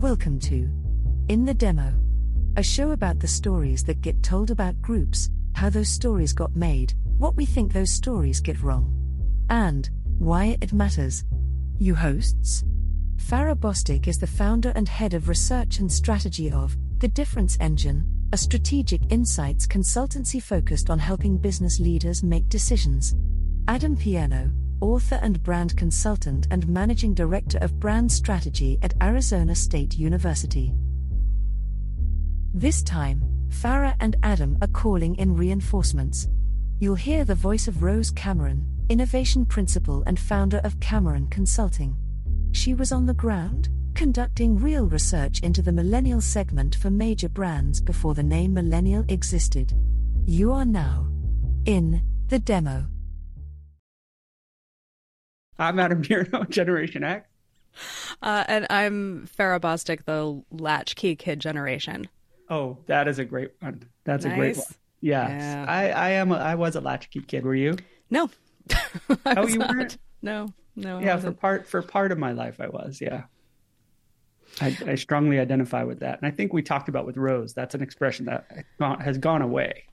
Welcome to In the Demo, a show about the stories that get told about groups, how those stories got made, what we think those stories get wrong, and why it matters. You hosts? Farrah Bostic is the founder and head of research and strategy of The Difference Engine, a strategic insights consultancy focused on helping business leaders make decisions. Adam Pierno, author and brand consultant and managing director of brand strategy at Arizona State University. This time, Farrah and Adam are calling in reinforcements. You'll hear the voice of Rose Cameron, innovation principal and founder of Cameron Consulting. She was on the ground, conducting real research into the millennial segment for major brands before the name millennial existed. You are now in the demo. I'm Adam Pierno, Generation X. Uh, and I'm Farrah Bostic, the latchkey kid generation. Oh, that is a great one. That's nice. a great one. Yes. Yeah. I, I am. A, I was a latchkey kid. Were you? No. oh, you not. weren't. No, no. Yeah, for part for part of my life, I was. Yeah. I, I strongly identify with that, and I think we talked about with Rose. That's an expression that has gone away.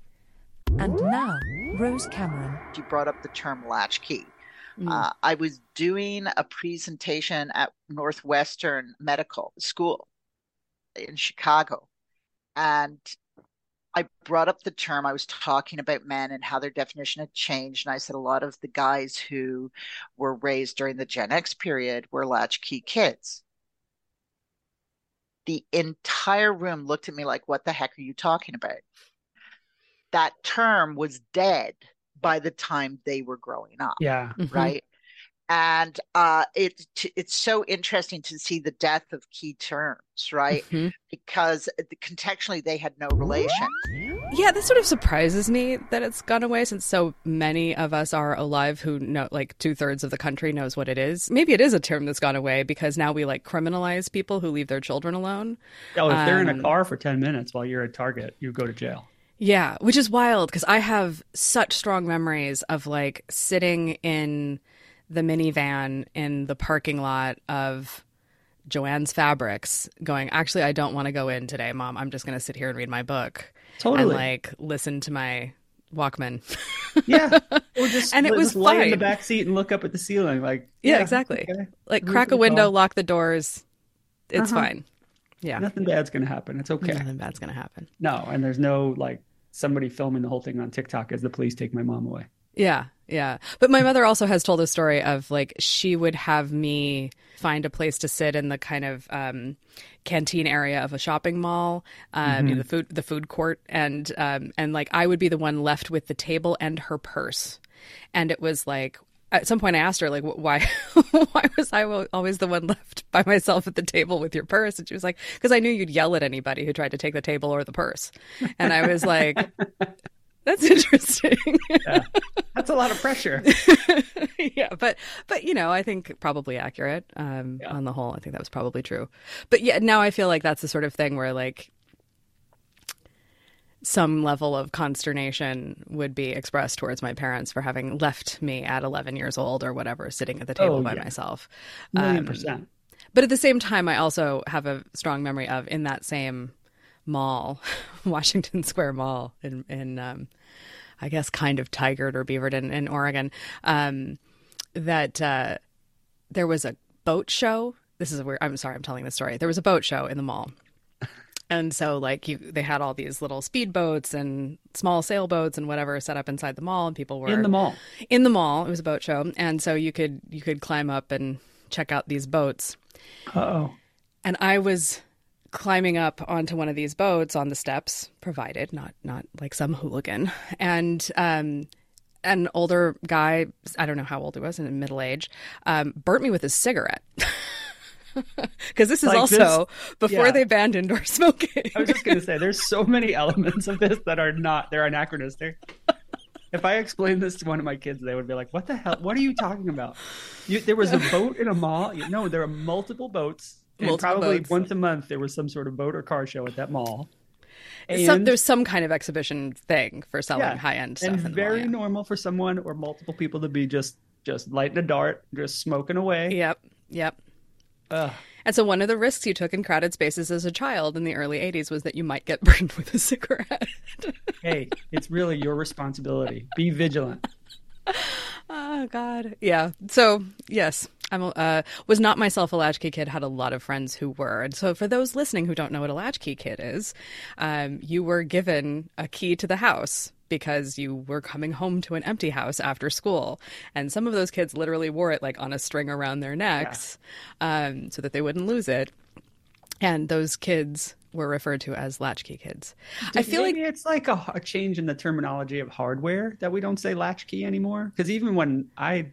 And now, Rose Cameron. You brought up the term latchkey. Mm. Uh, I was doing a presentation at Northwestern Medical School in Chicago, and I brought up the term. I was talking about men and how their definition had changed. And I said a lot of the guys who were raised during the Gen X period were latchkey kids. The entire room looked at me like, What the heck are you talking about? That term was dead by the time they were growing up. Yeah. Mm-hmm. Right and uh, it, it's so interesting to see the death of key terms, right? Mm-hmm. Because contextually they had no relation. Yeah, this sort of surprises me that it's gone away since so many of us are alive who know, like two thirds of the country knows what it is. Maybe it is a term that's gone away because now we like criminalize people who leave their children alone. Oh, if they're in a um, car for 10 minutes while you're at Target, you go to jail. Yeah, which is wild because I have such strong memories of like sitting in the minivan in the parking lot of Jo-Ann's Fabrics going, actually, I don't want to go in today, mom. I'm just going to sit here and read my book. Totally. And like listen to my Walkman. yeah. Or just, and it was lay fine. in the back seat and look up at the ceiling. Like, yeah, yeah exactly. Okay. Like crack a window, lock the doors. It's uh-huh. fine. Yeah. Nothing bad's going to happen. It's okay. Nothing bad's going to happen. No. And there's no like somebody filming the whole thing on TikTok as the police take my mom away. Yeah, yeah. But my mother also has told a story of like she would have me find a place to sit in the kind of um, canteen area of a shopping mall, um, mm-hmm. the food the food court, and um, and like I would be the one left with the table and her purse, and it was like. At some point, I asked her, like, why, why was I always the one left by myself at the table with your purse? And she was like, because I knew you'd yell at anybody who tried to take the table or the purse. And I was like, that's interesting. yeah. That's a lot of pressure. yeah, but but you know, I think probably accurate um, yeah. on the whole. I think that was probably true. But yeah, now I feel like that's the sort of thing where like some level of consternation would be expressed towards my parents for having left me at 11 years old or whatever sitting at the table oh, by myself. Million um, percent. But at the same time, I also have a strong memory of in that same mall, Washington Square Mall in in um, I guess kind of Tigard or Beaverton in Oregon, um, that uh, there was a boat show. This is weird. I'm sorry, I'm telling this story. There was a boat show in the mall. And so, like you, they had all these little speedboats and small sailboats and whatever set up inside the mall, and people were in the mall. In the mall, it was a boat show, and so you could you could climb up and check out these boats. Oh. And I was climbing up onto one of these boats on the steps provided, not not like some hooligan, and um, an older guy, I don't know how old he was, in middle age, um, burnt me with his cigarette. Because this is like also this, before yeah. they banned indoor smoking. I was just going to say, there's so many elements of this that are not, they're anachronistic. If I explained this to one of my kids, they would be like, "What the hell? What are you talking about? You, there was a boat in a mall. No, there are multiple boats and probably boats. once a month there was some sort of boat or car show at that mall. And, some, there's some kind of exhibition thing for selling yeah, high end stuff. And very mall, yeah. normal for someone or multiple people to be just just lighting a dart, just smoking away. Yep. Yep. Ugh. And so one of the risks you took in crowded spaces as a child in the early 80s was that you might get burned with a cigarette. hey, it's really your responsibility. Be vigilant. Oh God, yeah. So yes, I'm uh, was not myself a latchkey kid. Had a lot of friends who were, and so for those listening who don't know what a latchkey kid is, um, you were given a key to the house because you were coming home to an empty house after school, and some of those kids literally wore it like on a string around their necks, yeah. um, so that they wouldn't lose it. And those kids were referred to as latchkey kids. I feel like it's like a, a, change in the terminology of hardware that we don't say latchkey anymore. Because even when I,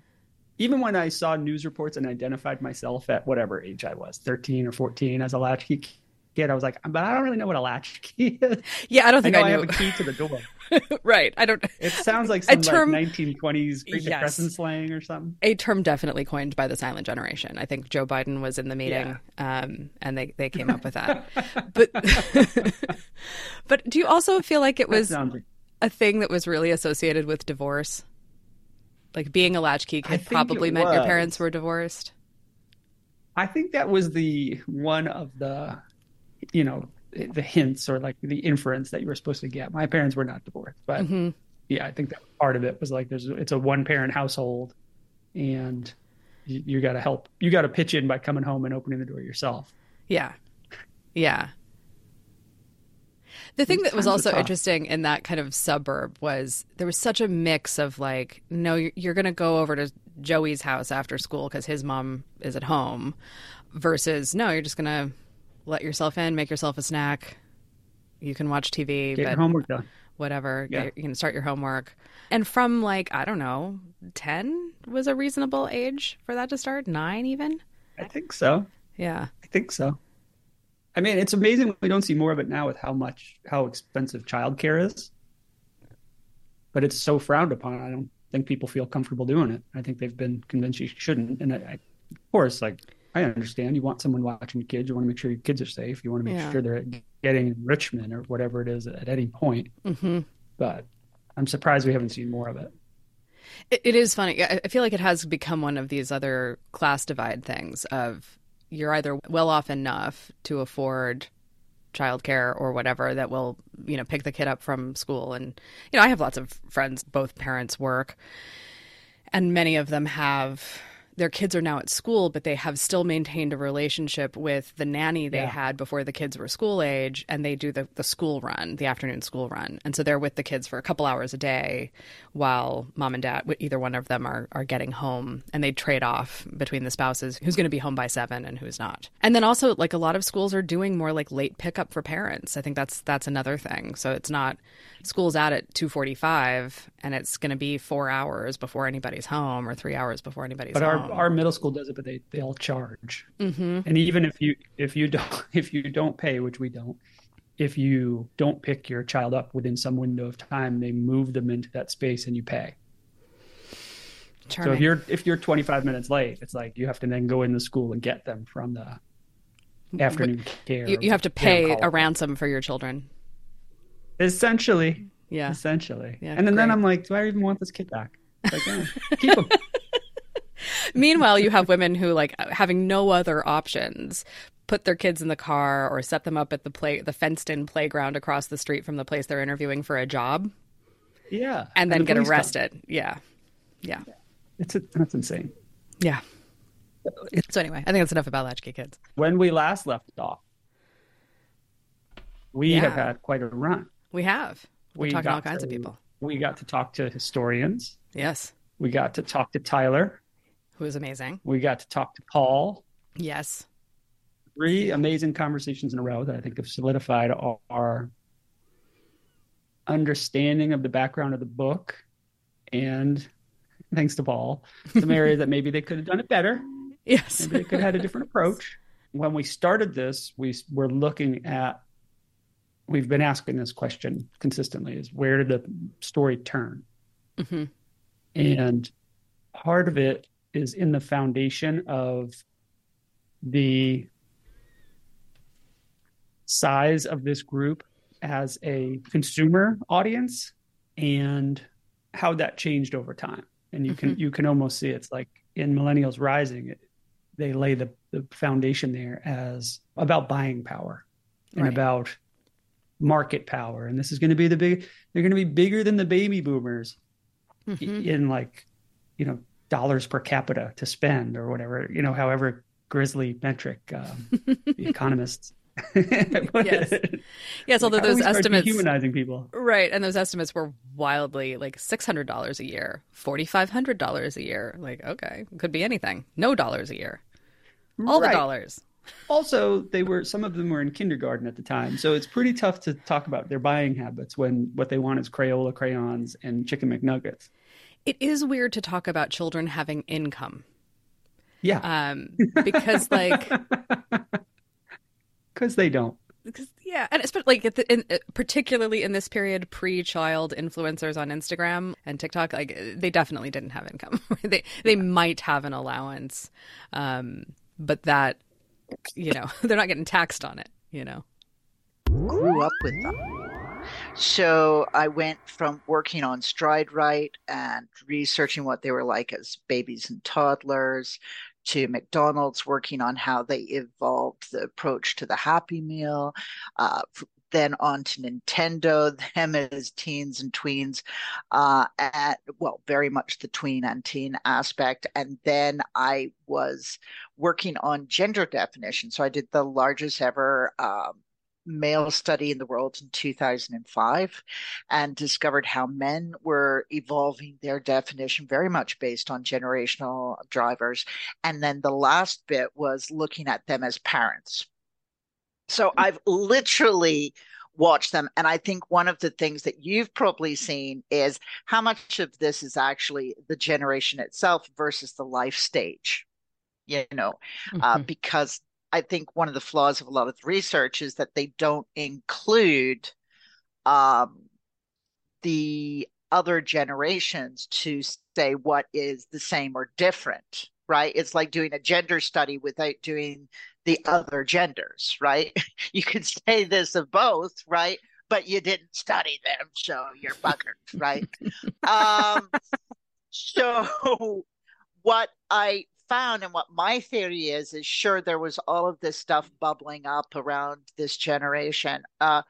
even when I saw news reports and identified myself at whatever age I was, thirteen or fourteen, as a latchkey kid, I was like, but I don't really know what a latchkey is. Yeah, I don't think I, know I have a key to the door. right. I don't. It sounds like some term, like 1920s Great yes, Depression slang or something. A term definitely coined by the silent generation. I think Joe Biden was in the meeting, yeah. um, and they they came up with that. but but do you also feel like it was a thing that was really associated with divorce? Like being a latchkey kid probably meant was. your parents were divorced. I think that was the one of the, you know, the hints or like the inference that you were supposed to get. My parents were not divorced, but mm-hmm. yeah, I think that part of it was like there's it's a one parent household, and you, you got to help. You got to pitch in by coming home and opening the door yourself. Yeah, yeah. The thing that was also interesting in that kind of suburb was there was such a mix of like, no, you're, you're going to go over to Joey's house after school because his mom is at home, versus no, you're just going to let yourself in, make yourself a snack. You can watch TV. Get your homework done. Whatever. Yeah. you can start your homework. And from like, I don't know, 10 was a reasonable age for that to start? Nine even? I think so. Yeah. I think so. I mean, it's amazing we don't see more of it now with how much, how expensive childcare is. But it's so frowned upon. I don't think people feel comfortable doing it. I think they've been convinced you shouldn't. And I, I, of course, like I understand you want someone watching your kids. You want to make sure your kids are safe. You want to make yeah. sure they're getting enrichment or whatever it is at any point. Mm-hmm. But I'm surprised we haven't seen more of it. it. It is funny. I feel like it has become one of these other class divide things of you're either well off enough to afford childcare or whatever that will, you know, pick the kid up from school. And, you know, I have lots of friends, both parents work, and many of them have their kids are now at school, but they have still maintained a relationship with the nanny they yeah. had before the kids were school age, and they do the, the school run, the afternoon school run. And so they're with the kids for a couple hours a day while mom and dad, either one of them, are, are getting home, and they trade off between the spouses who's going to be home by seven and who's not. And then also, like a lot of schools are doing more like late pickup for parents. I think that's that's another thing. So it's not school's out at 2.45 and it's going to be four hours before anybody's home or three hours before anybody's but home. our, our middle school does it but they, they all charge mm-hmm. and even if you if you don't if you don't pay which we don't if you don't pick your child up within some window of time they move them into that space and you pay Charming. so if you're if you're 25 minutes late it's like you have to then go in the school and get them from the afternoon care you, you have to pay a ransom for your children Essentially. Yeah. Essentially. Yeah, and then, then I'm like, do I even want this kid back? Like, keep him. Meanwhile, you have women who, like, having no other options, put their kids in the car or set them up at the play, the fenced-in playground across the street from the place they're interviewing for a job. Yeah, and then and the get arrested. Come. Yeah, yeah. It's a, that's insane. Yeah. So anyway, I think that's enough about latchkey kids. When we last left off, we yeah. have had quite a run. We have. We're we talking to all kinds to, of people. We got to talk to historians. Yes. We got to talk to Tyler, who is amazing. We got to talk to Paul. Yes. Three amazing conversations in a row that I think have solidified our understanding of the background of the book and thanks to Paul, some areas that maybe they could have done it better. Yes. Maybe they could have had a different approach. When we started this, we were looking at we've been asking this question consistently is where did the story turn mm-hmm. and part of it is in the foundation of the size of this group as a consumer audience and how that changed over time and you mm-hmm. can you can almost see it's like in millennials rising it, they lay the the foundation there as about buying power and Right. about market power, and this is going to be the big. They're going to be bigger than the baby boomers Mhm. in like, you know, dollars per capita to spend or whatever. You know, however grisly metric um, the economists. Yes. Yes, although those estimates dehumanizing people. Right, and those estimates were wildly like six hundred dollars a year, forty five hundred dollars a year. Like, okay, could be anything. No dollars a year. All Right. the dollars. Also, they were some of them were in kindergarten at the time, so it's pretty tough to talk about their buying habits when what they want is Crayola crayons and chicken McNuggets. It is weird to talk about children having income. Yeah, Um, because like because they don't. because yeah, and especially like at the, in, uh, particularly in this period, pre-child influencers on Instagram and TikTok, like they definitely didn't have income. they they might have an allowance, um, but that you know they're not getting taxed on it. You know. grew up with them. So I went from working on Stride Right and researching what they were like as babies and toddlers to McDonald's working on how they evolved the approach to the Happy Meal, uh, then on to Nintendo, them as teens and tweens, uh, at, well, very much the tween and teen aspect. And then I was working on gender definition. So I did the largest ever um, male study in the world in 2005 and discovered how men were evolving their definition very much based on generational drivers. And then the last bit was looking at them as parents. So I've literally watched them. And I think one of the things that you've probably seen is how much of this is actually the generation itself versus the life stage, you know, uh, Mhm. because I think one of the flaws of a lot of research is that they don't include um, the other generations to say what is the same or different, right? It's like doing a gender study without doing the other genders, right? You could say this of both, right? But you didn't study them, so you're buggered, right? um, so what I found and what my theory is is sure there was all of this stuff bubbling up around this generation. Uh,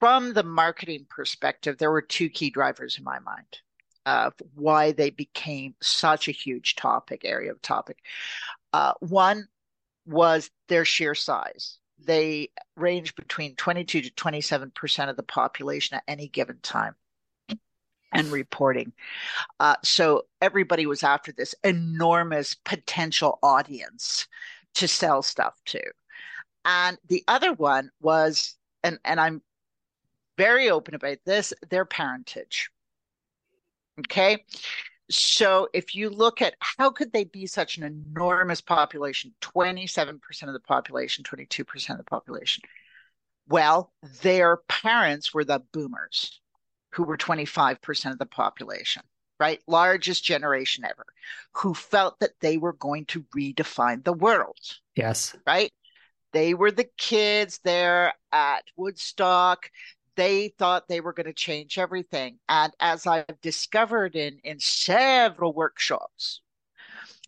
from the marketing perspective, there were two key drivers in my mind of why they became such a huge topic, area of topic. Uh, one was their sheer size. They range between 22 to 27% of the population at any given time and reporting. Uh, so everybody was after this enormous potential audience to sell stuff to. And the other one was, and, and I'm very open about this, their parentage. Okay. So if you look at how could they be such an enormous population, 27% of the population, 22% of the population? Well, their parents were the boomers who were 25% of the population, right? Largest generation ever, who felt that they were going to redefine the world, Yes. right? They were the kids there at Woodstock. They thought they were going to change everything. And as I've discovered in, in several workshops,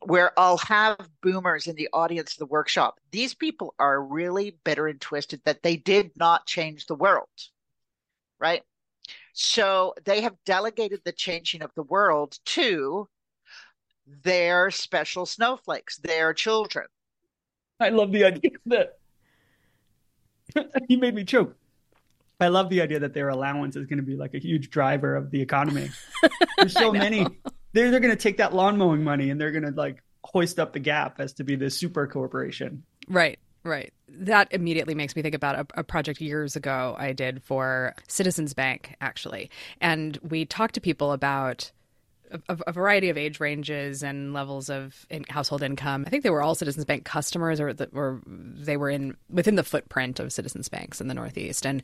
where I'll have boomers in the audience of the workshop, these people are really bitter and twisted that they did not change the world, right? So they have delegated the changing of the world to their special snowflakes, their children. I love the idea that you made me choke. I love the idea that their allowance is going to be like a huge driver of the economy. There's so many. They're they're going to take that lawn mowing money and they're going to like hoist up the gap as to be the super corporation. Right, right. That immediately makes me think about a, a project years ago I did for Citizens Bank, actually. And we talked to people about a, a variety of age ranges and levels of in household income. I think they were all Citizens Bank customers, or that were they were in within the footprint of Citizens Banks in the Northeast, and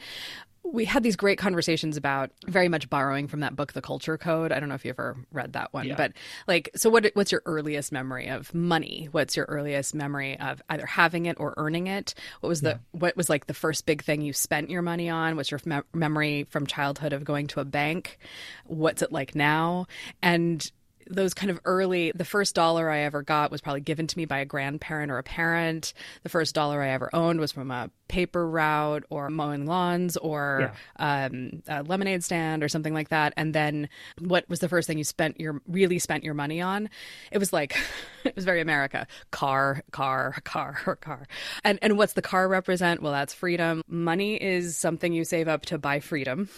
we had these great conversations about very much borrowing from that book, The Culture Code. I don't know if you ever read that one, Yeah. but like, so what? What's your earliest memory of money? What's your earliest memory of either having it or earning it? What was the what was like the first big thing you spent your money on? What's your me- memory from childhood of going to a bank? What's it like now? And those kind of early, the first dollar I ever got was probably given to me by a grandparent or a parent. The first dollar I ever owned was from a paper route or mowing lawns or yeah. um, a lemonade stand or something like that. And then what was the first thing you spent your really spent your money on? It was like it was very America. Car, car, car, car. And and what's the car represent? Well, that's freedom. Money is something you save up to buy freedom.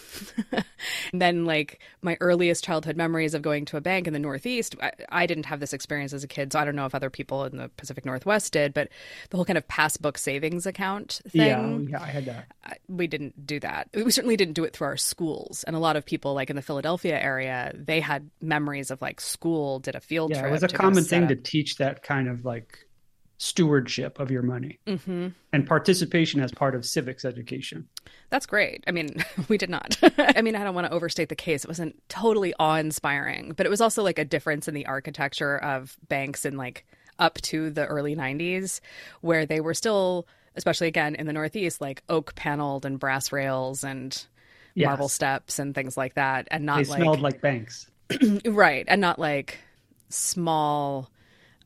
and then like my earliest childhood memories of going to a bank in the Northeast, I, I didn't have this experience as a kid, so I don't know if other people in the Pacific Northwest did, but the whole kind of passbook savings account thing thing. Yeah, yeah, I had that. We didn't do that. We certainly didn't do it through our schools. And a lot of people, like in the Philadelphia area, they had memories of like school did a field yeah, trip. It was a common thing to teach that kind of like stewardship of your money mm-hmm. and participation as part of civics education. That's great. I mean, we did not. I mean, I don't want to overstate the case. It wasn't totally awe inspiring, but it was also like a difference in the architecture of banks in like up to the early 90s where they were still especially again in the Northeast, like oak paneled and brass rails and yes. marble steps and things like that, and not they like smelled like banks, right? And not like small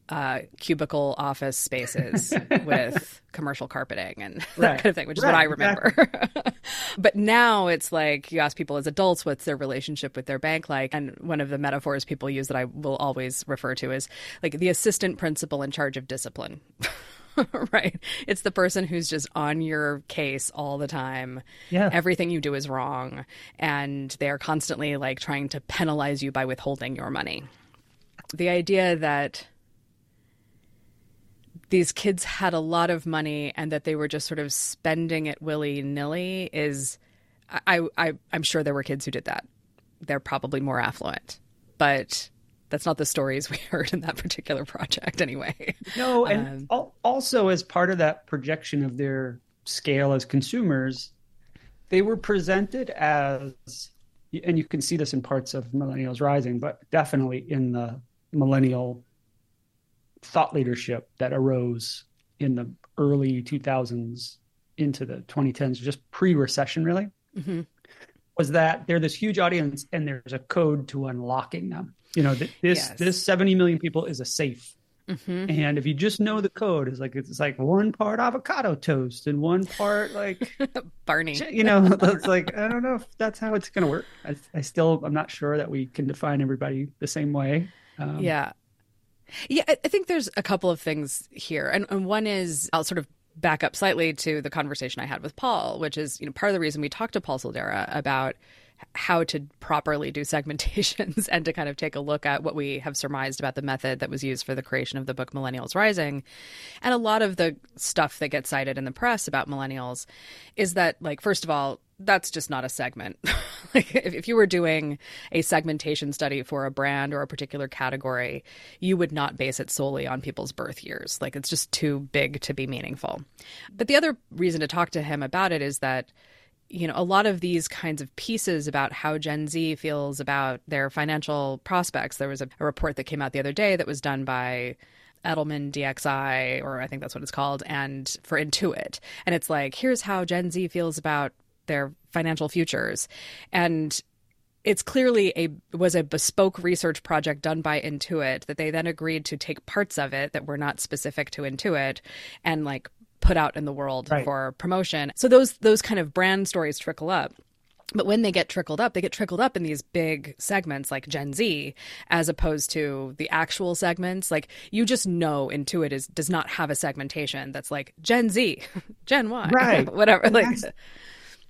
uh, cubicle office spaces with commercial carpeting and that right. kind of thing, which is right, what I remember. Exactly. but now it's like you ask people as adults what's their relationship with their bank like. And one of the metaphors people use that I will always refer to is like the assistant principal in charge of discipline. right. It's the person who's just on your case all the time. Yeah. Everything you do is wrong. And they're constantly like trying to penalize you by withholding your money. The idea that these kids had a lot of money and that they were just sort of spending it willy nilly is I, I I'm sure there were kids who did that. They're probably more affluent. But that's not the stories we heard in that particular project anyway. No, and um, also as part of that projection of their scale as consumers, they were presented as and you can see this in parts of millennials rising, but definitely in the millennial thought leadership that arose in the early 2000s into the 2010s, just pre-recession, really, mm-hmm. was that they're this huge audience and there's a code to unlocking them. You know, th- this yes. this 70 million people is a safe. Mm-hmm. And if you just know the code, it's like it's like one part avocado toast and one part like Barney. You know, it's like I don't know if that's how it's going to work. I, I, still I'm not sure that we can define everybody the same way. Um, yeah, yeah. I, think there's a couple of things here, and, and one is I'll sort of back up slightly to the conversation I had with Paul, which is you know part of the reason we talked to Paul Soldera about how to properly do segmentations and to kind of take a look at what we have surmised about the method that was used for the creation of the book Millennials Rising. And a lot of the stuff that gets cited in the press about millennials is that, like, first of all, that's just not a segment. like if, if, you were doing a segmentation study for a brand or a particular category, you would not base it solely on people's birth years. Like it's just too big to be meaningful. But the other reason to talk to him about it is that you know, a lot of these kinds of pieces about how Gen Z feels about their financial prospects. There was a, a report that came out the other day that was done by Edelman DXI, or I think that's what it's called, and for Intuit. And it's like, here's how Gen Z feels about their financial futures. And it's clearly a was a bespoke research project done by Intuit that they then agreed to take parts of it that were not specific to Intuit and like put out in the world right. for promotion. So those those kind of brand stories trickle up. But when they get trickled up, they get trickled up in these big segments like Gen Z, as opposed to the actual segments. Like you just know Intuit is does not have a segmentation that's like Gen Z, Gen Y, right? whatever. Like,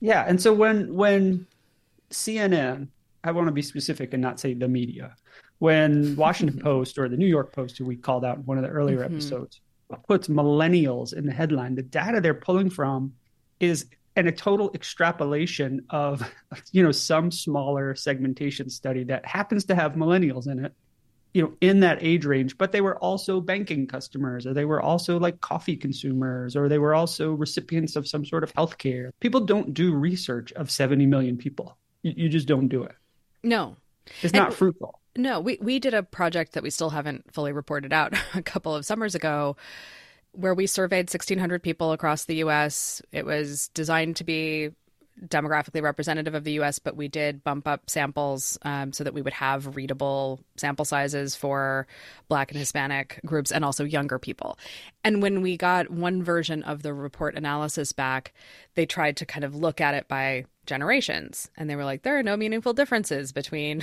yeah. And so when when CNN, I want to be specific and not say the media, when Washington Post or the New York Post, who we called out in one of the earlier mm-hmm. episodes, puts millennials in the headline, the data they're pulling from is and a total extrapolation of you know some smaller segmentation study that happens to have millennials in it you know in that age range but they were also banking customers or they were also like coffee consumers or they were also recipients of some sort of health care people don't do research of 70 million people. You, you just don't do it. No. It's not fruitful no, we we did a project that we still haven't fully reported out a couple of summers ago where we surveyed 1600 people across the US. It was designed to be demographically representative of the US, but we did bump up samples um, so that we would have readable sample sizes for Black and Hispanic groups and also younger people. And when we got one version of the report analysis back, they tried to kind of look at it by generations. And they were like, there are no meaningful differences between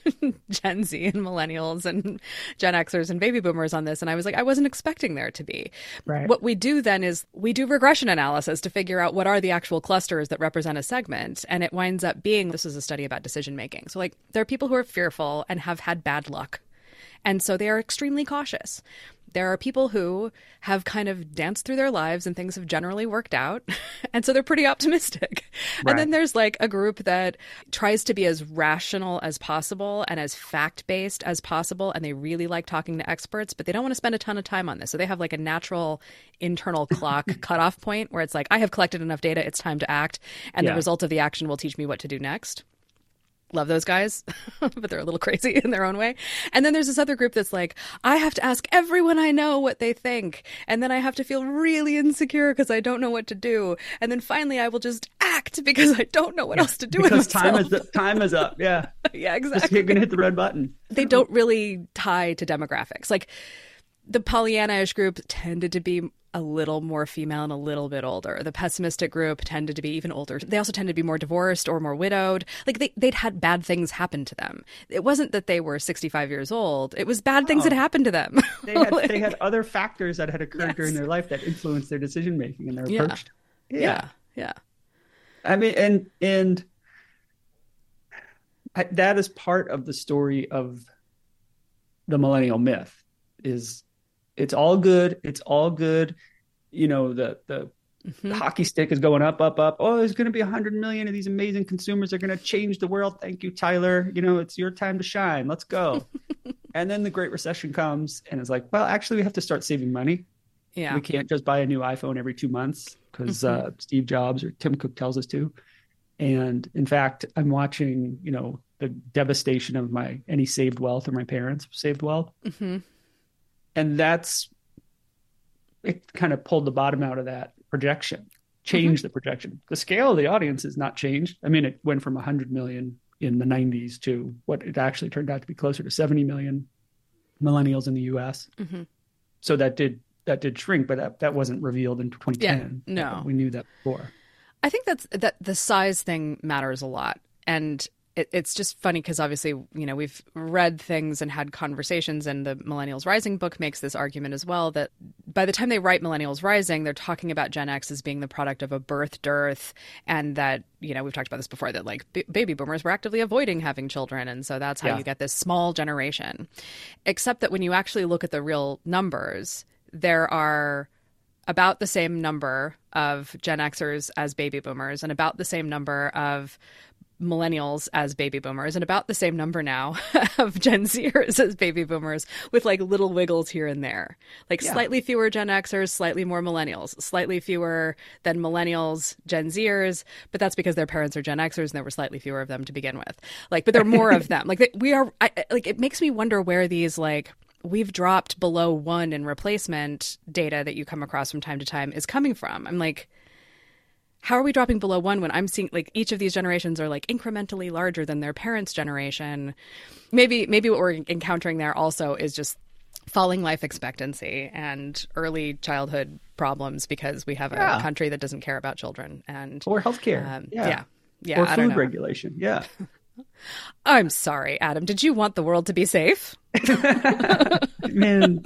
Gen Z and millennials and Gen Xers and baby boomers on this. And I was like, I wasn't expecting there to be. Right. What we do then is we do regression analysis to figure out what are the actual clusters that represent a segment. And it winds up being this is a study about decision making. So, like, there are people who are fearful and have had bad luck. And so they are extremely cautious there are people who have kind of danced through their lives and things have generally worked out. and so they're pretty optimistic. Right. And then there's like a group that tries to be as rational as possible and as fact based as possible. And they really like talking to experts, but they don't want to spend a ton of time on this. So they have like a natural internal clock cutoff point where it's like, I have collected enough data, it's time to act. And yeah. the result of the action will teach me what to do next love those guys, but they're a little crazy in their own way. And then there's this other group that's like, I have to ask everyone I know what they think. And then I have to feel really insecure because I don't know what to do. And then finally I will just act because I don't know what else to do because time is, time is up. Yeah. yeah, exactly. You're going to hit the red button. They don't really tie to demographics. Like the Pollyanna-ish group tended to be a little more female and a little bit older. The pessimistic group tended to be even older. They also tended to be more divorced or more widowed. Like they, would had bad things happen to them. It wasn't that they were 65 years old. It was bad things that happened to them. they, had, like, they had other factors that had occurred yes. during their life that influenced their decision making and their approach. Yeah. yeah. yeah. I mean, and, and I, that is part of the story of the millennial myth is it's all good. It's all good. You know, the the, mm-hmm. the hockey stick is going up, up, up. Oh, there's going to be a hundred million of these amazing consumers. They're going to change the world. Thank you, Tyler. You know, it's your time to shine. Let's go. and then the Great Recession comes, and it's like, well, actually, we have to start saving money. Yeah, we can't just buy a new iPhone every two months because mm-hmm. uh, Steve Jobs or Tim Cook tells us to. And in fact, I'm watching, you know, the devastation of my any saved wealth or my parents saved wealth. Mm-hmm and that's it kind of pulled the bottom out of that projection changed mm-hmm. the projection. The scale of the audience has not changed. I mean it went from 100 million in the 90s to what it actually turned out to be closer to 70 million millennials in the us mm-hmm. so that did that did shrink but that, that wasn't revealed in 2010 yeah, no. we knew that before. I think that's that the size thing matters a lot. And it, it's just funny because obviously, you know, we've read things and had conversations, and the Millennials Rising book makes this argument as well that by the time they write Millennials Rising, they're talking about Gen X as being the product of a birth dearth, and that, you know, we've talked about this before that like b- baby boomers were actively avoiding having children. And so that's how yeah. you get this small generation. Except that when you actually look at the real numbers, there are about the same number of Gen Xers as baby boomers and about the same number of millennials as baby boomers and about the same number now of Gen Zers as baby boomers with like little wiggles here and there. Like yeah. slightly fewer Gen Xers, slightly more millennials, slightly fewer than millennials, Gen Zers, but that's because their parents are Gen Xers and there were slightly fewer of them to begin with. Like, but there are more of them. Like we are, I, like it makes me wonder where these like we've dropped below one in replacement data that you come across from time to time is coming from. I'm like, how are we dropping below one when I'm seeing like each of these generations are like incrementally larger than their parents' generation? Maybe maybe what we're encountering there also is just falling life expectancy and early childhood problems because we have a yeah. country that doesn't care about children and or healthcare. Um, yeah. yeah. Yeah. Or food regulation. Yeah. I'm sorry, Adam. Did you want the world to be safe? Man,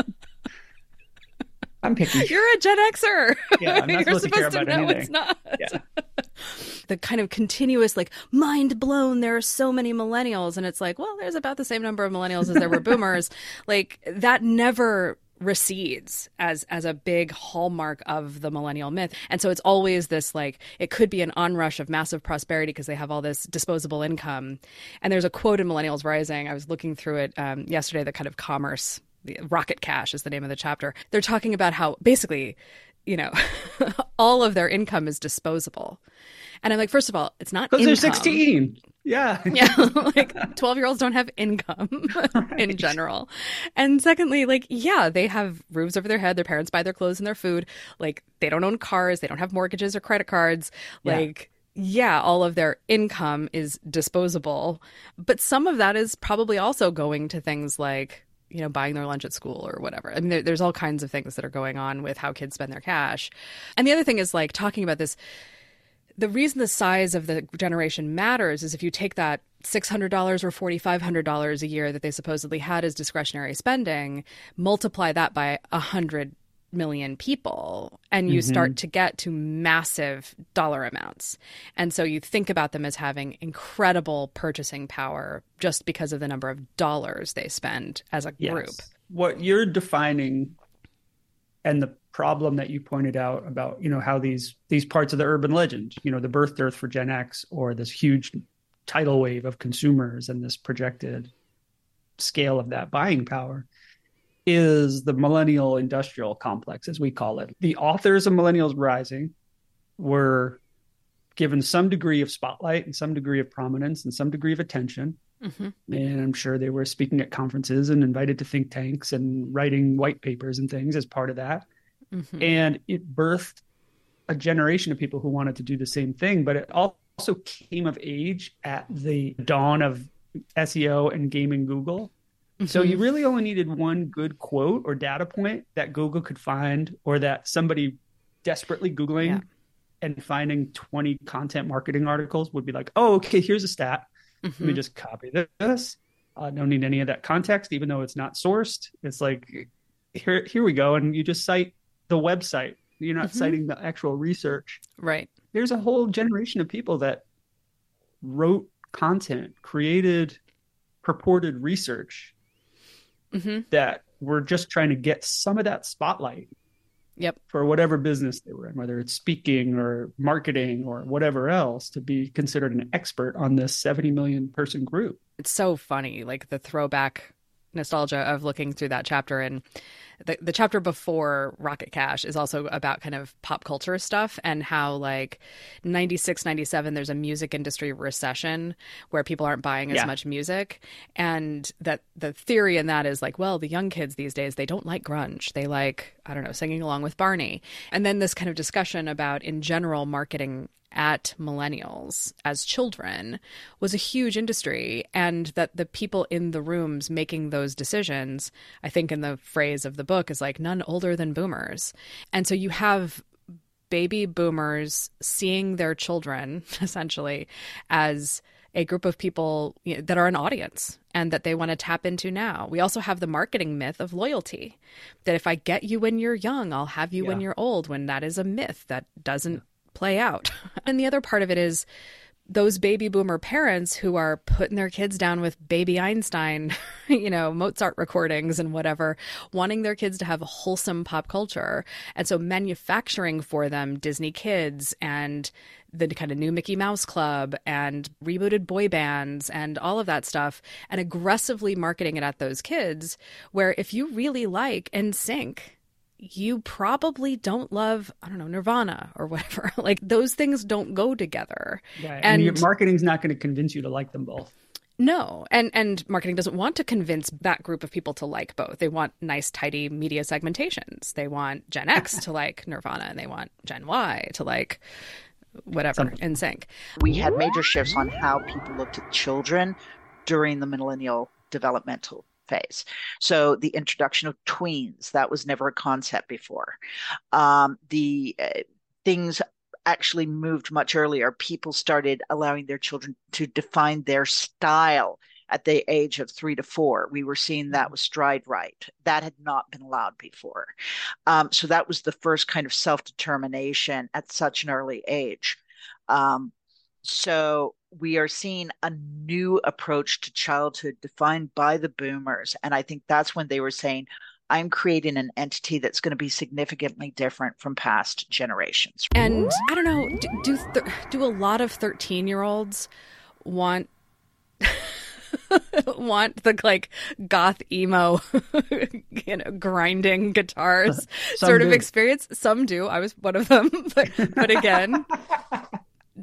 I'm picky. You're a Gen Xer. Yeah, I'm not You're supposed, supposed to, to know anything. it's not. Yeah. the kind of continuous, like, mind blown, there are so many millennials. And it's like, well, there's about the same number of millennials as there were boomers. like, that never recedes as as a big hallmark of the millennial myth and so it's always this like it could be an onrush of massive prosperity because they have all this disposable income and there's a quote in millennials rising i was looking through it um, yesterday the kind of commerce Rocket Cash is the name of the chapter. They're talking about how basically, you know, all of their income is disposable. And I'm like, first of all, it's not because they're 16. Yeah. yeah. like 12 year olds don't have income right. in general. And secondly, like, yeah, they have roofs over their head. Their parents buy their clothes and their food. Like, they don't own cars. They don't have mortgages or credit cards. Like, yeah, all of their income is disposable, but some of that is probably also going to things like you know, buying their lunch at school or whatever. I mean, there, there's all kinds of things that are going on with how kids spend their cash. And the other thing is like talking about this. The reason the size of the generation matters is if you take that $600 or $4,500 a year that they supposedly had as discretionary spending, multiply that by 100 million people and you mm-hmm. start to get to massive dollar amounts. And so you think about them as having incredible purchasing power just because of the number of dollars they spend as a yes. group. What you're defining and the problem that you pointed out about, you know, how these these parts of the urban legend, you know, the birth dearth for Gen X or this huge tidal wave of consumers and this projected scale of that buying power is the millennial industrial complex, as we call it. The authors of Millennials Rising were given some degree of spotlight and some degree of prominence and some degree of attention. Mm-hmm. And I'm sure they were speaking at conferences and invited to think tanks and writing white papers and things as part of that. Mm-hmm. And it birthed a generation of people who wanted to do the same thing, but it also came of age at the dawn of SEO and gaming Google Mm-hmm. So you mm-hmm. really only needed one good quote or data point that Google could find, or that somebody desperately Googling yeah. and finding 20 content marketing articles would be like, oh, okay, here's a stat. Mm-hmm. Let me mm-hmm. just copy this. I don't need any of that context, even though it's not sourced. It's like, here, here we go. And you just cite the website. You're not mm-hmm. citing the actual research. Right. There's a whole generation of people that wrote content, created purported research mm-hmm. that were just trying to get some of that spotlight. Yep. For whatever business they were in, whether it's speaking or marketing or whatever else, to be considered an expert on this 70 million person group. It's so funny, like the throwback nostalgia of looking through that chapter. And the, the chapter before rocket cash is also about kind of pop culture stuff and how like 96 97 there's a music industry recession where people aren't buying as yeah. much music. And that the theory in that is like well the young kids these days they don't like grunge. They like i don't know singing along with barney. And then this kind of discussion about in general marketing at millennials as children was a huge industry and that the people in the rooms making those decisions i think in the phrase of the book is like none older than boomers and so you have baby boomers seeing their children essentially as a group of people you know, that are an audience and that they want to tap into now. We also have the marketing myth of loyalty that if I get you when you're young, I'll have you yeah. when you're old, when that is a myth that doesn't play out. and the other part of it is those baby boomer parents who are putting their kids down with baby Einstein, you know, Mozart recordings and whatever, wanting their kids to have wholesome pop culture. And so manufacturing for them Disney Kids and the kind of new Mickey Mouse Club and rebooted boy bands and all of that stuff and aggressively marketing it at those kids where if you really like NSYNC you probably don't love i don't know nirvana or whatever. Like those things don't go together. Yeah, and, and your marketing's not going to convince you to like them both. No. And and marketing doesn't want to convince that group of people to like both. They want nice tidy media segmentations. They want gen x to like nirvana and they want gen y to like whatever NSYNC. We had major shifts on how people looked at children during the millennial developmental phase. So the introduction of tweens, that was never a concept before. Um, the uh, things actually moved much earlier. People started allowing their children to define their style at the age of three to four. We were seeing that with Stride Right. That had not been allowed before. Um, so that was the first kind of self determination at such an early age. Um, so we are seeing a new approach to childhood defined by the boomers. And I think that's when they were saying, I'm creating an entity that's going to be significantly different from past generations. And I don't know, do do, th- do a lot of 13 year olds want want the like goth emo you know grinding guitars sort of experience some do i was one of them but, but again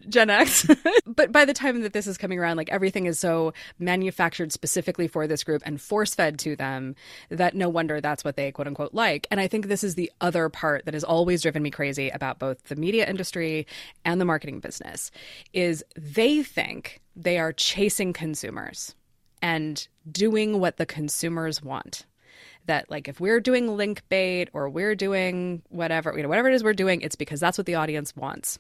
Gen X. but by the time that this is coming around, like everything is so manufactured specifically for this group and force fed to them that no wonder that's what they quote unquote like. And I think this is the other part that has always driven me crazy about both the media industry and the marketing business is they think they are chasing consumers and doing what the consumers want that like if we're doing link bait or we're doing whatever you know whatever it is we're doing it's because that's what the audience wants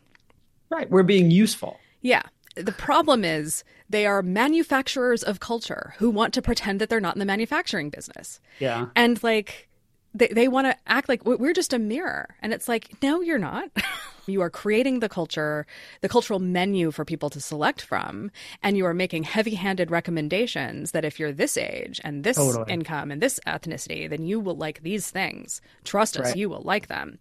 right. We're being useful. Yeah. The problem is they are manufacturers of culture who want to pretend that they're not in the manufacturing business. Yeah. And like they, they want to act like we're just a mirror. And it's like no you're not you are creating the culture the cultural menu for people to select from and you are making heavy-handed recommendations that if you're this age and this totally. income and this ethnicity then you will like these things trust us right. you will like them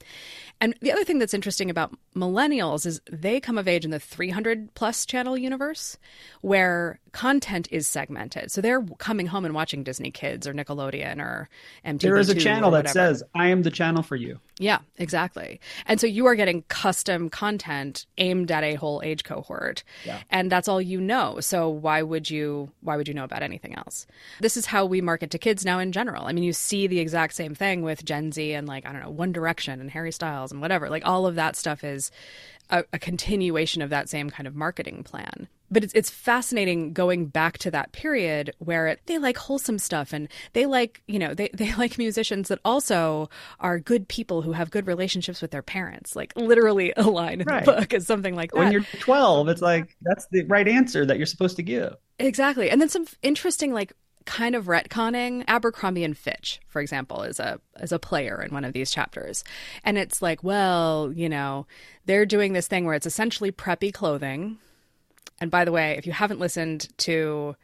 and the other thing that's interesting about millennials is they come of age in the 300 plus channel universe where content is segmented. So they're coming home and watching Disney Kids or Nickelodeon or MTV. There is a channel that says, I am the channel for you. Yeah, exactly. And so you are getting custom content aimed at a whole age cohort. Yeah. And that's all you know. So why would you why would you know about anything else? This is how we market to kids now in general. I mean, you see the exact same thing with Gen Z and like, I don't know, One Direction and Harry Styles and whatever. Like all of that stuff is a, a continuation of that same kind of marketing plan but it's, it's fascinating going back to that period where it, they like wholesome stuff and they like you know they, they like musicians that also are good people who have good relationships with their parents like literally a line in right. the book is something like that when you're 12 it's like that's the right answer that you're supposed to give exactly and then some interesting like kind of retconning Abercrombie and Fitch, for example, is a as a player in one of these chapters. And it's like, well, you know, they're doing this thing where it's essentially preppy clothing. And by the way, if you haven't listened to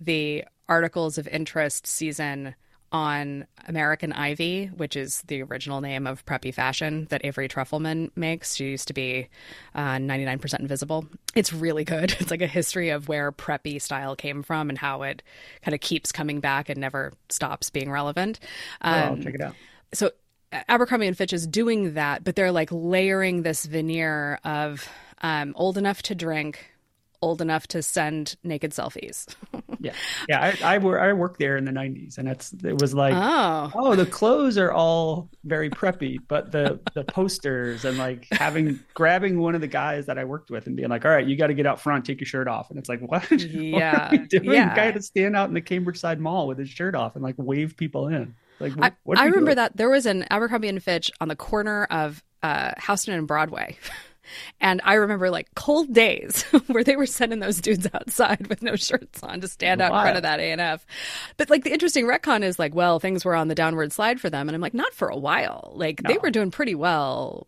the articles of interest season on American Ivy, which is the original name of preppy fashion that Avery Trufelman makes. She used to be uh, 99% invisible. It's really good. It's like a history of where preppy style came from and how it kind of keeps coming back and never stops being relevant. Um, oh, I'll um, check it out. So Abercrombie and Fitch is doing that, but they're like layering this veneer of um, old enough to drink, old enough to send naked selfies. yeah, yeah. I, I, I worked there in the '90s, and it's it was like, oh, oh, the clothes are all very preppy, but the the posters and like having grabbing one of the guys that I worked with and being like, all right, you got to get out front, take your shirt off, and it's like, what? Yeah, what? Yeah. Guy to stand out in the Cambridge Side Mall with his shirt off and like wave people in. Like, what, I, I remember doing? that there was an Abercrombie and Fitch on the corner of uh, Houston and Broadway. And I remember like cold days where they were sending those dudes outside with no shirts on to stand out in front of that A and F. But like the interesting retcon is like, well, things were on the downward slide for them, and I'm like, not for a while. Like no. they were doing pretty well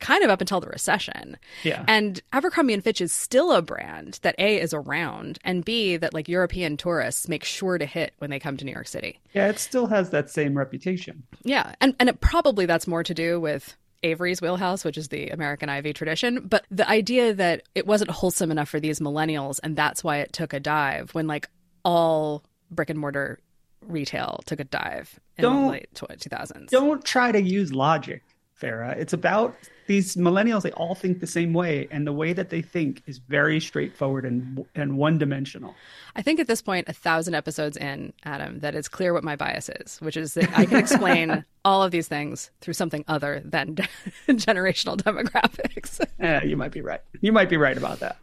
kind of up until the recession. Yeah. And Abercrombie and Fitch is still a brand that A is around and B that like European tourists make sure to hit when they come to New York City. Yeah, it still has that same reputation. Yeah. And and it probably that's more to do with Avery's wheelhouse, which is the American Ivy tradition. But the idea that it wasn't wholesome enough for these millennials and that's why it took a dive when like all brick and mortar retail took a dive in don't, the late 2000s. Don't try to use logic, Farrah. It's about these millennials, they all think the same way. And the way that they think is very straightforward and, and one dimensional. I think at this point, a thousand episodes in, Adam, that it's clear what my bias is, which is that I can explain all of these things through something other than generational demographics. yeah, you might be right. You might be right about that.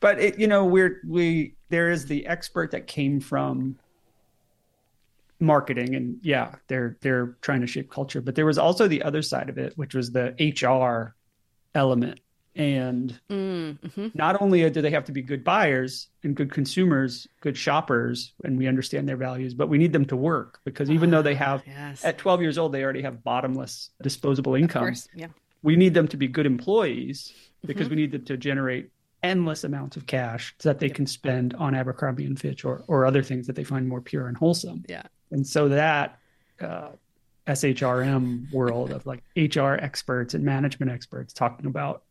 But it, you know, we're we there is the expert that came from marketing and yeah they're they're trying to shape culture but there was also the other side of it which was the hr element and mm-hmm. not only do they have to be good buyers and good consumers good shoppers and we understand their values but we need them to work because even though they have yes. at 12 years old they already have bottomless disposable income yeah. we need them to be good employees because mm-hmm. we need them to generate endless amounts of cash so that they yep. can spend on Abercrombie and Fitch or or other things that they find more pure and wholesome. Yeah. And so that uh, SHRM world of like HR experts and management experts talking about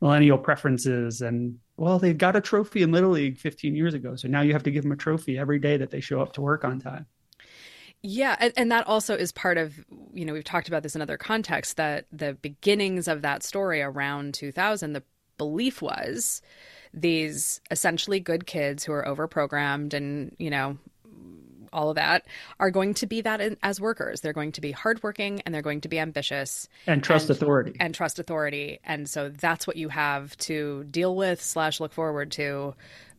millennial preferences and well they got a trophy in little league 15 years ago so now you have to give them a trophy every day that they show up to work on time. Yeah, and, and, that also is part of, you know, we've talked about this in other contexts that the beginnings of that story around 2000, the belief was these essentially good kids who are overprogrammed and, you know, all of that are going to be that in, as workers. They're going to be hardworking and they're going to be ambitious and trust and, authority and trust authority. And so that's what you have to deal with slash look forward to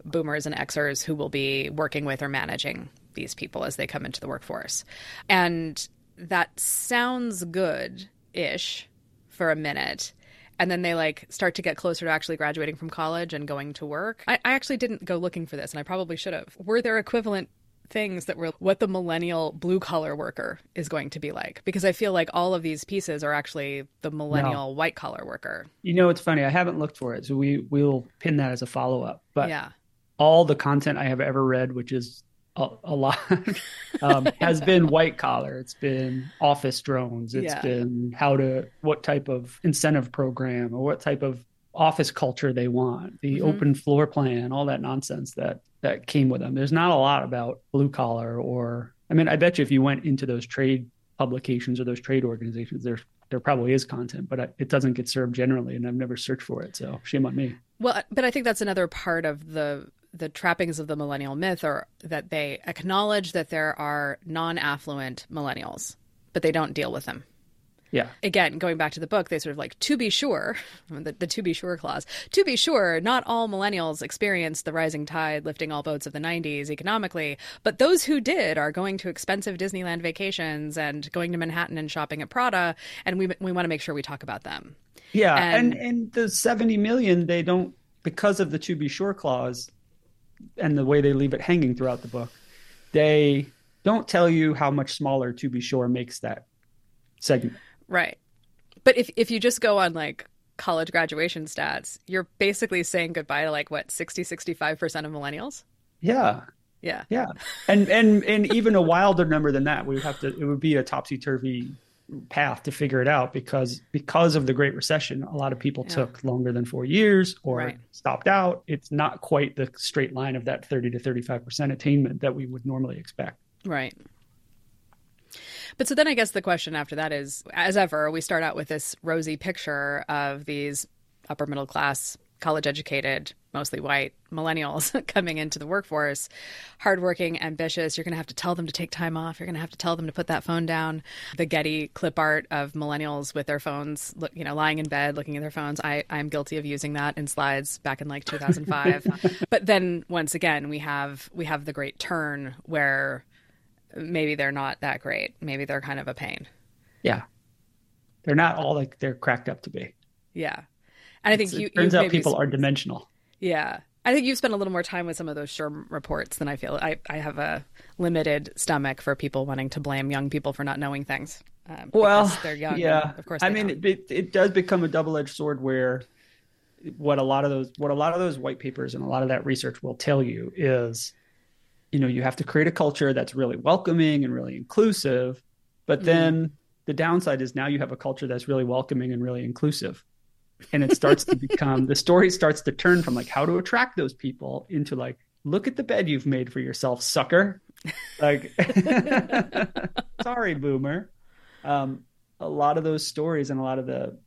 boomers and Xers who will be working with or managing these people as they come into the workforce. And that sounds good ish for a minute and then they like start to get closer to actually graduating from college and going to work. I, I, actually didn't go looking for this, and I probably should have. Were there equivalent things that were what the millennial blue collar worker is going to be like because I feel like all of these pieces are actually the millennial no. white collar worker. You know, it's funny. I haven't looked for it, so we we'll pin that as a follow up. But yeah, all the content I have ever read, which is a, a lot, um, has been white collar. It's been office drones. It's yeah. been how to what type of incentive program or what type of office culture they want, the mm-hmm. open floor plan, all that nonsense that that came with them. There's not a lot about blue collar or I mean, I bet you if you went into those trade publications or those trade organizations, there there probably is content, but it doesn't get served generally, and I've never searched for it. So shame on me. Well, but I think that's another part of the the trappings of the millennial myth are that they acknowledge that there are non-affluent millennials, but they don't deal with them. Yeah. Again, going back to the book, they sort of like, to be sure, the, the to be sure clause, to be sure, not all millennials experienced the rising tide lifting all boats of the 90s economically, but those who did are going to expensive Disneyland vacations and going to Manhattan and shopping at Prada. And we, we want to make sure we talk about them. Yeah. And, and, and the 70 million, they don't, because of the to be sure clause and the way they leave it hanging throughout the book, they don't tell you how much smaller to be sure makes that segment. Right. But if if you just go on like college graduation stats, you're basically saying goodbye to like what 60 65% of millennials? Yeah. Yeah. Yeah. And and and even a wilder number than that, we would have to it would be a topsy-turvy path to figure it out because because of the great recession a lot of people yeah. took longer than 4 years or right. stopped out it's not quite the straight line of that 30 to 35% attainment that we would normally expect right but so then I guess the question after that is as ever, we start out with this rosy picture of these upper middle class, college educated, mostly white millennials coming into the workforce, hardworking, ambitious. You're going to have to tell them to take time off. You're going to have to tell them to put that phone down. The Getty clip art of millennials with their phones, you know, lying in bed looking at their phones. I I'm guilty of using that in slides back in like 2005. but then once again, we have we have the great turn where maybe they're not that great. Maybe they're kind of a pain. Yeah. They're not all like they're cracked up to be. Yeah. And I think you. It turns out people are dimensional. Yeah. I think you've spent a little more time with some of those SHRM reports than I feel. I, I have a limited stomach for people wanting to blame young people for not knowing things. Um, well, they're young. Yeah. Of course. I mean, it, it does become a double edged sword where what a lot of those what a lot of those white papers and a lot of that research will tell you is you know you have to create a culture that's really welcoming and really inclusive but mm-hmm. then the downside is now you have a culture that's really welcoming and really inclusive. And it starts to become the story starts to turn from like how to attract those people into like look at the bed you've made for yourself sucker. Like sorry boomer. Um, a lot of those stories and a lot of the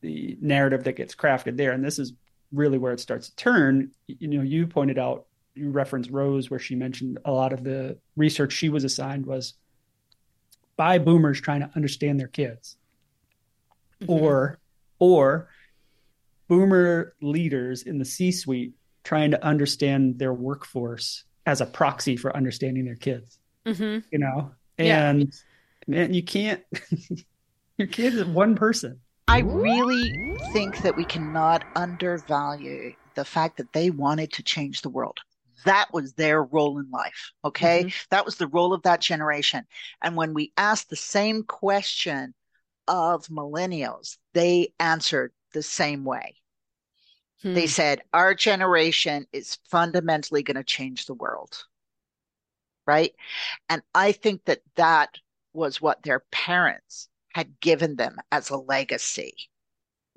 the narrative that gets crafted there and this is really where it starts to turn. You know you pointed out you referenced Rose, where she mentioned a lot of the research she was assigned was by boomers trying to understand their kids, mm-hmm. or or boomer leaders in the C-suite trying to understand their workforce as a proxy for understanding their kids. Mm-hmm. You know, and yeah. man, you can't. your kid is one person. I really think that we cannot undervalue the fact that they wanted to change the world that was their role in life. Okay. Mm-hmm. That was the role of that generation. And when we asked the same question of millennials, they answered the same way. Hmm. They said, Our generation is fundamentally going to change the world. Right. And I think that that was what their parents had given them as a legacy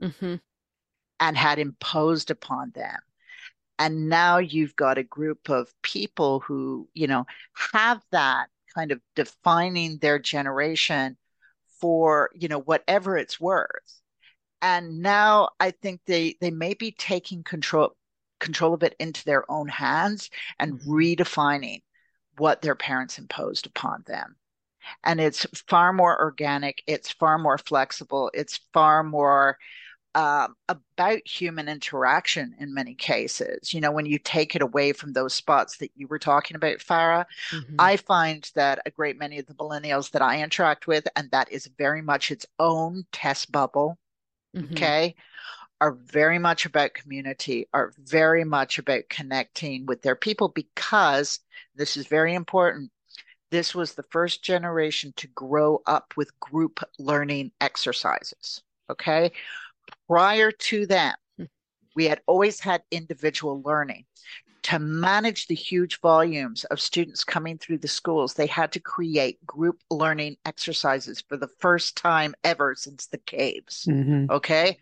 mm-hmm. and had imposed upon them and now you've got a group of people who you know have that kind of defining their generation for you know whatever it's worth and now I think they they may be taking control control of it into their own hands and mm-hmm. redefining what their parents imposed upon them. And it's far more organic, it's far more flexible, it's far more um, about human interaction in many cases. You know, when you take it away from those spots that you were talking about, Farrah, mm-hmm. I find that a great many of the millennials that I interact with, and that is very much its own test bubble, mm-hmm. okay, are very much about community, are very much about connecting with their people because this is very important. This was the first generation to grow up with group learning exercises. Okay prior to that, we had always had individual learning. To manage the huge volumes of students coming through the schools, they had to create group learning exercises for the first time ever since the caves. Mm-hmm. Okay.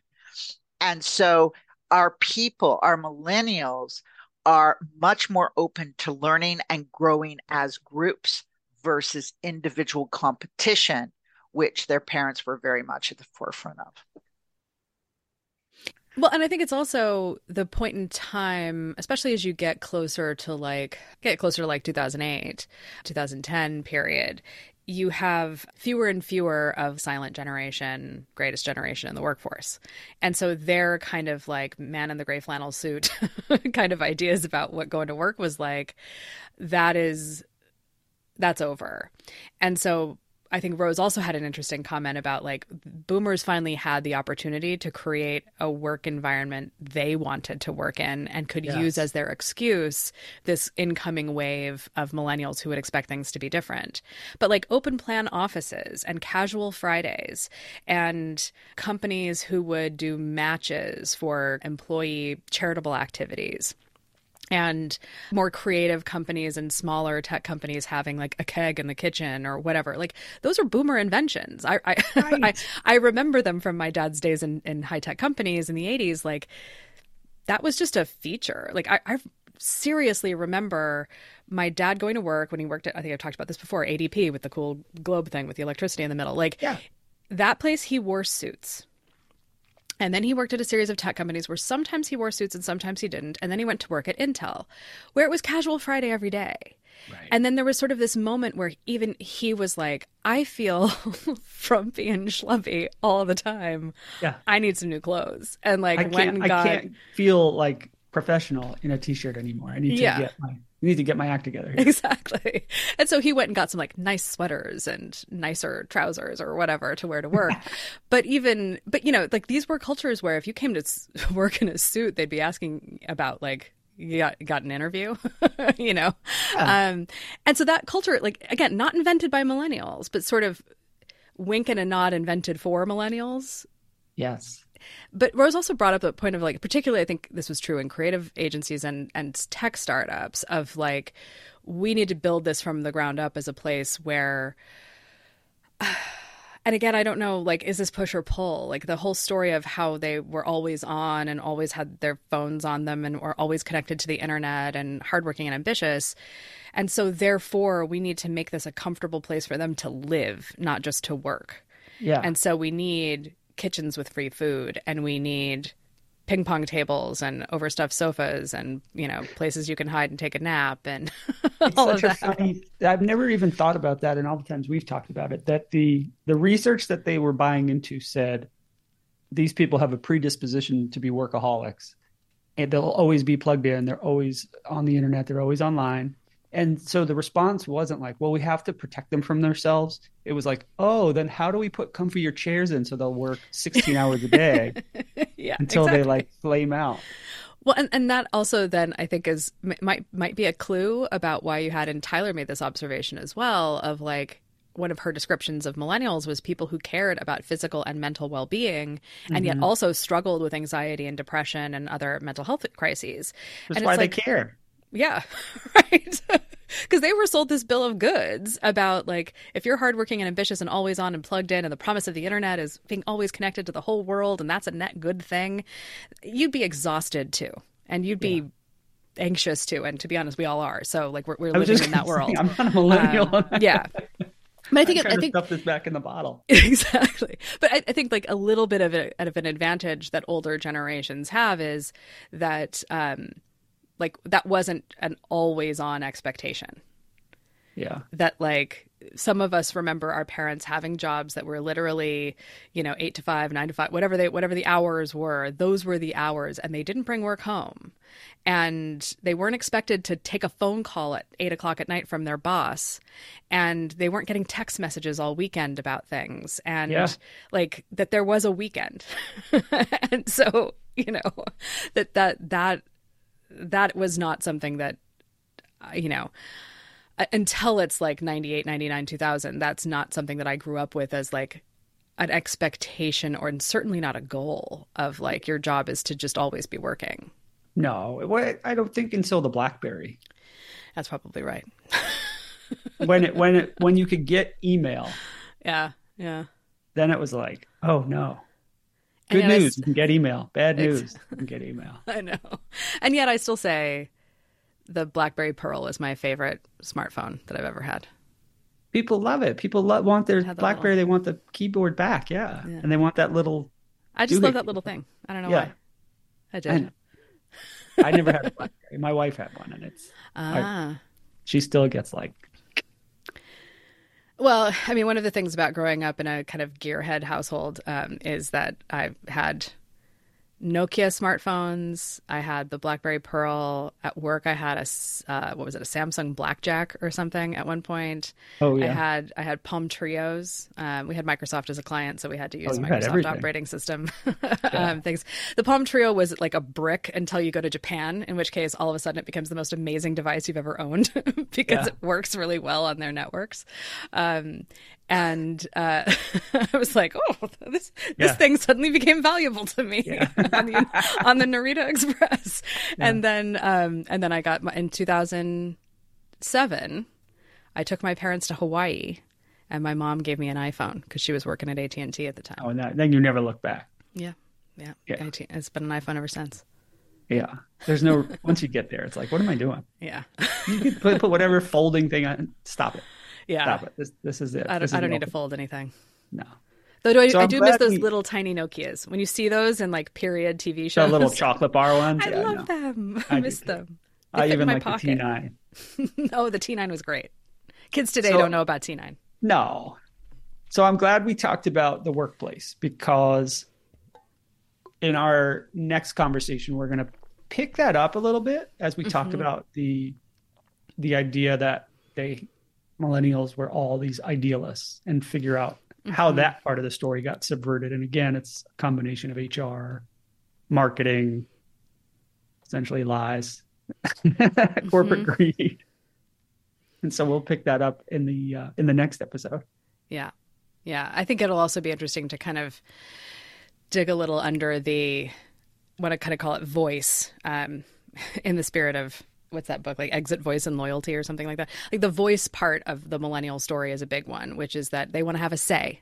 And so our people, our millennials, are much more open to learning and growing as groups versus individual competition, which their parents were very much at the forefront of. Well, and I think it's also the point in time, especially as you get closer to like get closer to like 2008, 2010 period, you have fewer and fewer of silent generation, greatest generation in the workforce. And so their kind of like man in the gray flannel suit kind of ideas about what going to work was like, that is that's over. And so I think Rose also had an interesting comment about like boomers finally had the opportunity to create a work environment they wanted to work in and could yes. use as their excuse this incoming wave of millennials who would expect things to be different. But like open plan offices and casual Fridays and companies who would do matches for employee charitable activities and more creative companies and smaller tech companies having like a keg in the kitchen or whatever. Like those are boomer inventions. I I, right. I, I, remember them from my dad's days in, in high tech companies in the 80s. Like that was just a feature. Like I, I seriously remember my dad going to work when he worked at, I think I've talked about this before, ADP with the cool globe thing with the electricity in the middle. Like yeah. that place, he wore suits and then he worked at a series of tech companies where sometimes he wore suits and sometimes he didn't. And then he went to work at Intel, where it was casual Friday every day. Right. And then there was sort of this moment where even he was like, I feel frumpy and schlubby all the time. Yeah. I need some new clothes. And like I went and got... I can't feel like professional in a t shirt anymore. I need to yeah. get my you need to get my act together. Here. Exactly. And so he went and got some like nice sweaters and nicer trousers or whatever to wear to work. but even, but you know, like these were cultures where if you came to work in a suit, they'd be asking about like, you got, got an interview, you know? Yeah. Um, and so that culture, like, again, not invented by millennials, but sort of wink and a nod invented for millennials. Yes. But Rose also brought up the point of like, particularly, I think this was true in creative agencies and and tech startups of like, we need to build this from the ground up as a place where. and again, I don't know, like, is this push or pull? Like the whole story of how they were always on and always had their phones on them and were always connected to the internet and hardworking and ambitious. And so, therefore, we need to make this a comfortable place for them to live, not just to work. Yeah. And so, we need kitchens with free food and we need ping pong tables and overstuffed sofas and you know places you can hide and take a nap and all of that. Funny, I've never even thought about that, and all the times we've talked about it. That the the research that they were buying into said these people have a predisposition to be workaholics, and they'll always be plugged in. They're always on the internet. They're always online. And so the response wasn't like, well, we have to protect them from themselves. It was like, oh, then how do we put comfier chairs in so they'll work 16 hours a day yeah, until exactly. they like flame out? Well, and, and that also then I think is might might be a clue about why you had and Tyler made this observation as well of like one of her descriptions of millennials was people who cared about physical and mental well-being and mm-hmm. yet also struggled with anxiety and depression and other mental health crises. That's and why like, they care. Yeah, right. Because they were sold this bill of goods about like if you're hardworking and ambitious and always on and plugged in, and the promise of the internet is being always connected to the whole world, and that's a net good thing, you'd be exhausted too, and you'd be. Yeah. Anxious too, and to be honest, we all are. So, like, we're, we're living in that world. Say, I'm not a millennial. Um, yeah, But I think I to think stuff this back in the bottle. exactly. But I, I think like a little bit of, a, of an advantage that older generations have is that um, like that wasn't an always on expectation. Yeah. that like some of us remember our parents having jobs that were literally you know eight to five nine to five whatever they whatever the hours were those were the hours and they didn't bring work home and they weren't expected to take a phone call at eight o'clock at night from their boss and they weren't getting text messages all weekend about things and Yeah. like that there was a weekend and so you know that that that that was not something that uh, you know uh, until it's like 98 99 2000 that's not something that i grew up with as like an expectation or and certainly not a goal of like your job is to just always be working. No, I don't think until the BlackBerry. that's probably right. When it when it when you could get email, yeah yeah. Then it was like, oh no. Good I news, you can get email. Bad news, you can get email. i know and yet i still say the blackberry pearl is my favorite smartphone that i've ever had People love it. People lo- want their the BlackBerry. little- They want the keyboard back. Yeah. Yeah. and they want that little. i just love that little thing i don't know Yeah. why i I, did know. I never had a BlackBerry. My wife had one, and it's ah she still gets like, Well, I mean, one of the things about growing up in a kind of gearhead household um, is that I've had Nokia smartphones. I had the BlackBerry Pearl. At work, I had a uh, what was it, a Samsung Blackjack or something at one point. oh yeah, I had I had Palm Treos. Um, we had Microsoft as a client, so we had to use Oh, Microsoft operating system um, things. The Palm Treo was like a brick until you go to Japan, in which case all of a sudden it becomes the most amazing device you've ever owned because Yeah. it works really well on their networks. Um, and uh, I was like, oh, this this Yeah. thing suddenly became valuable to me Yeah. on, the, on the Narita Express. And then um, and then I got my, in 2007, I took my parents to Hawaii, and my mom gave me an iPhone because she was working at AT and T at the time. oh, and that, then you never look back. Yeah, yeah. Yeah. AT it's been an iPhone ever since. Yeah, there's no once you get there, it's like, what am I doing? Yeah, You can put, put whatever folding thing on. Stop it. Yeah. This this is it. I don't, I don't need to fold anything. No, Though do I, So I do miss those we- little tiny Nokias. When you see those in like period TV shows, the little chocolate bar ones. I yeah, love no. them. I, I miss them. They I even my like pocket. the T9. oh, the T9 was great. Kids today So- don't know about T9. No. So I'm glad we talked about the workplace because in our next conversation we're going to pick that up a little bit as we talk Mhm. about the the idea that they millennials were all these idealists and figure out how Mhm. that part of the story got subverted and again it's a combination of HR marketing essentially lies corporate greed and so we'll pick that up in the uh, in the next episode Yeah. Yeah. I think it'll also be interesting to kind of dig a little under the, what I kind of call it, voice, um, in the spirit of what's that book, like Exit Voice and Loyalty or something like that. Like the voice part of the millennial story is a big one, which is that they want to have a say.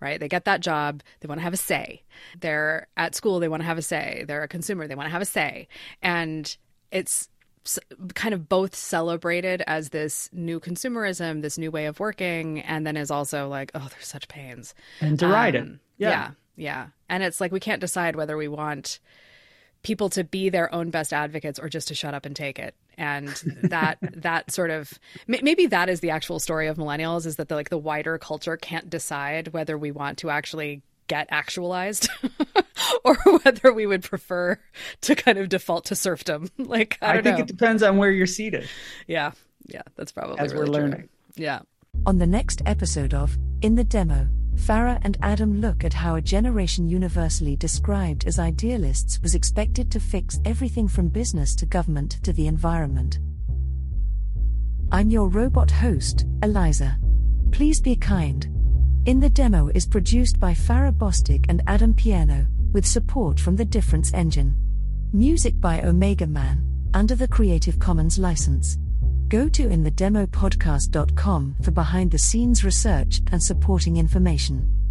Right? They get that job, they want to have a say. They're at school, they want to have a say. They're a consumer, they want to have a say. And it's kind of both celebrated as this new consumerism, this new way of working, and then is also like, oh, there's such pains. and derided. Um, yeah. yeah, yeah. And it's like we can't decide whether we want people to be their own best advocates or just to shut up and take it. And that that sort of maybe that is the actual story of millennials is that the like the wider culture can't decide whether we want to actually get actualized or whether we would prefer to kind of default to serfdom. Like I I, don't think know. it depends on where you're seated yeah. Yeah, that's probably as really we're true. learning. Yeah. On the next episode of In the Demo, Farrah and Adam look at how a generation universally described as idealists was expected to fix everything from business to government to the environment. I'm your robot host, Eliza. Please be kind. In the Demo is produced by Farrah Bostic and Adam Pierno, with support from the Difference Engine. Music by Omega Man, under the Creative Commons license. Go to inthedemopodcast.com for behind the scenes research and supporting information.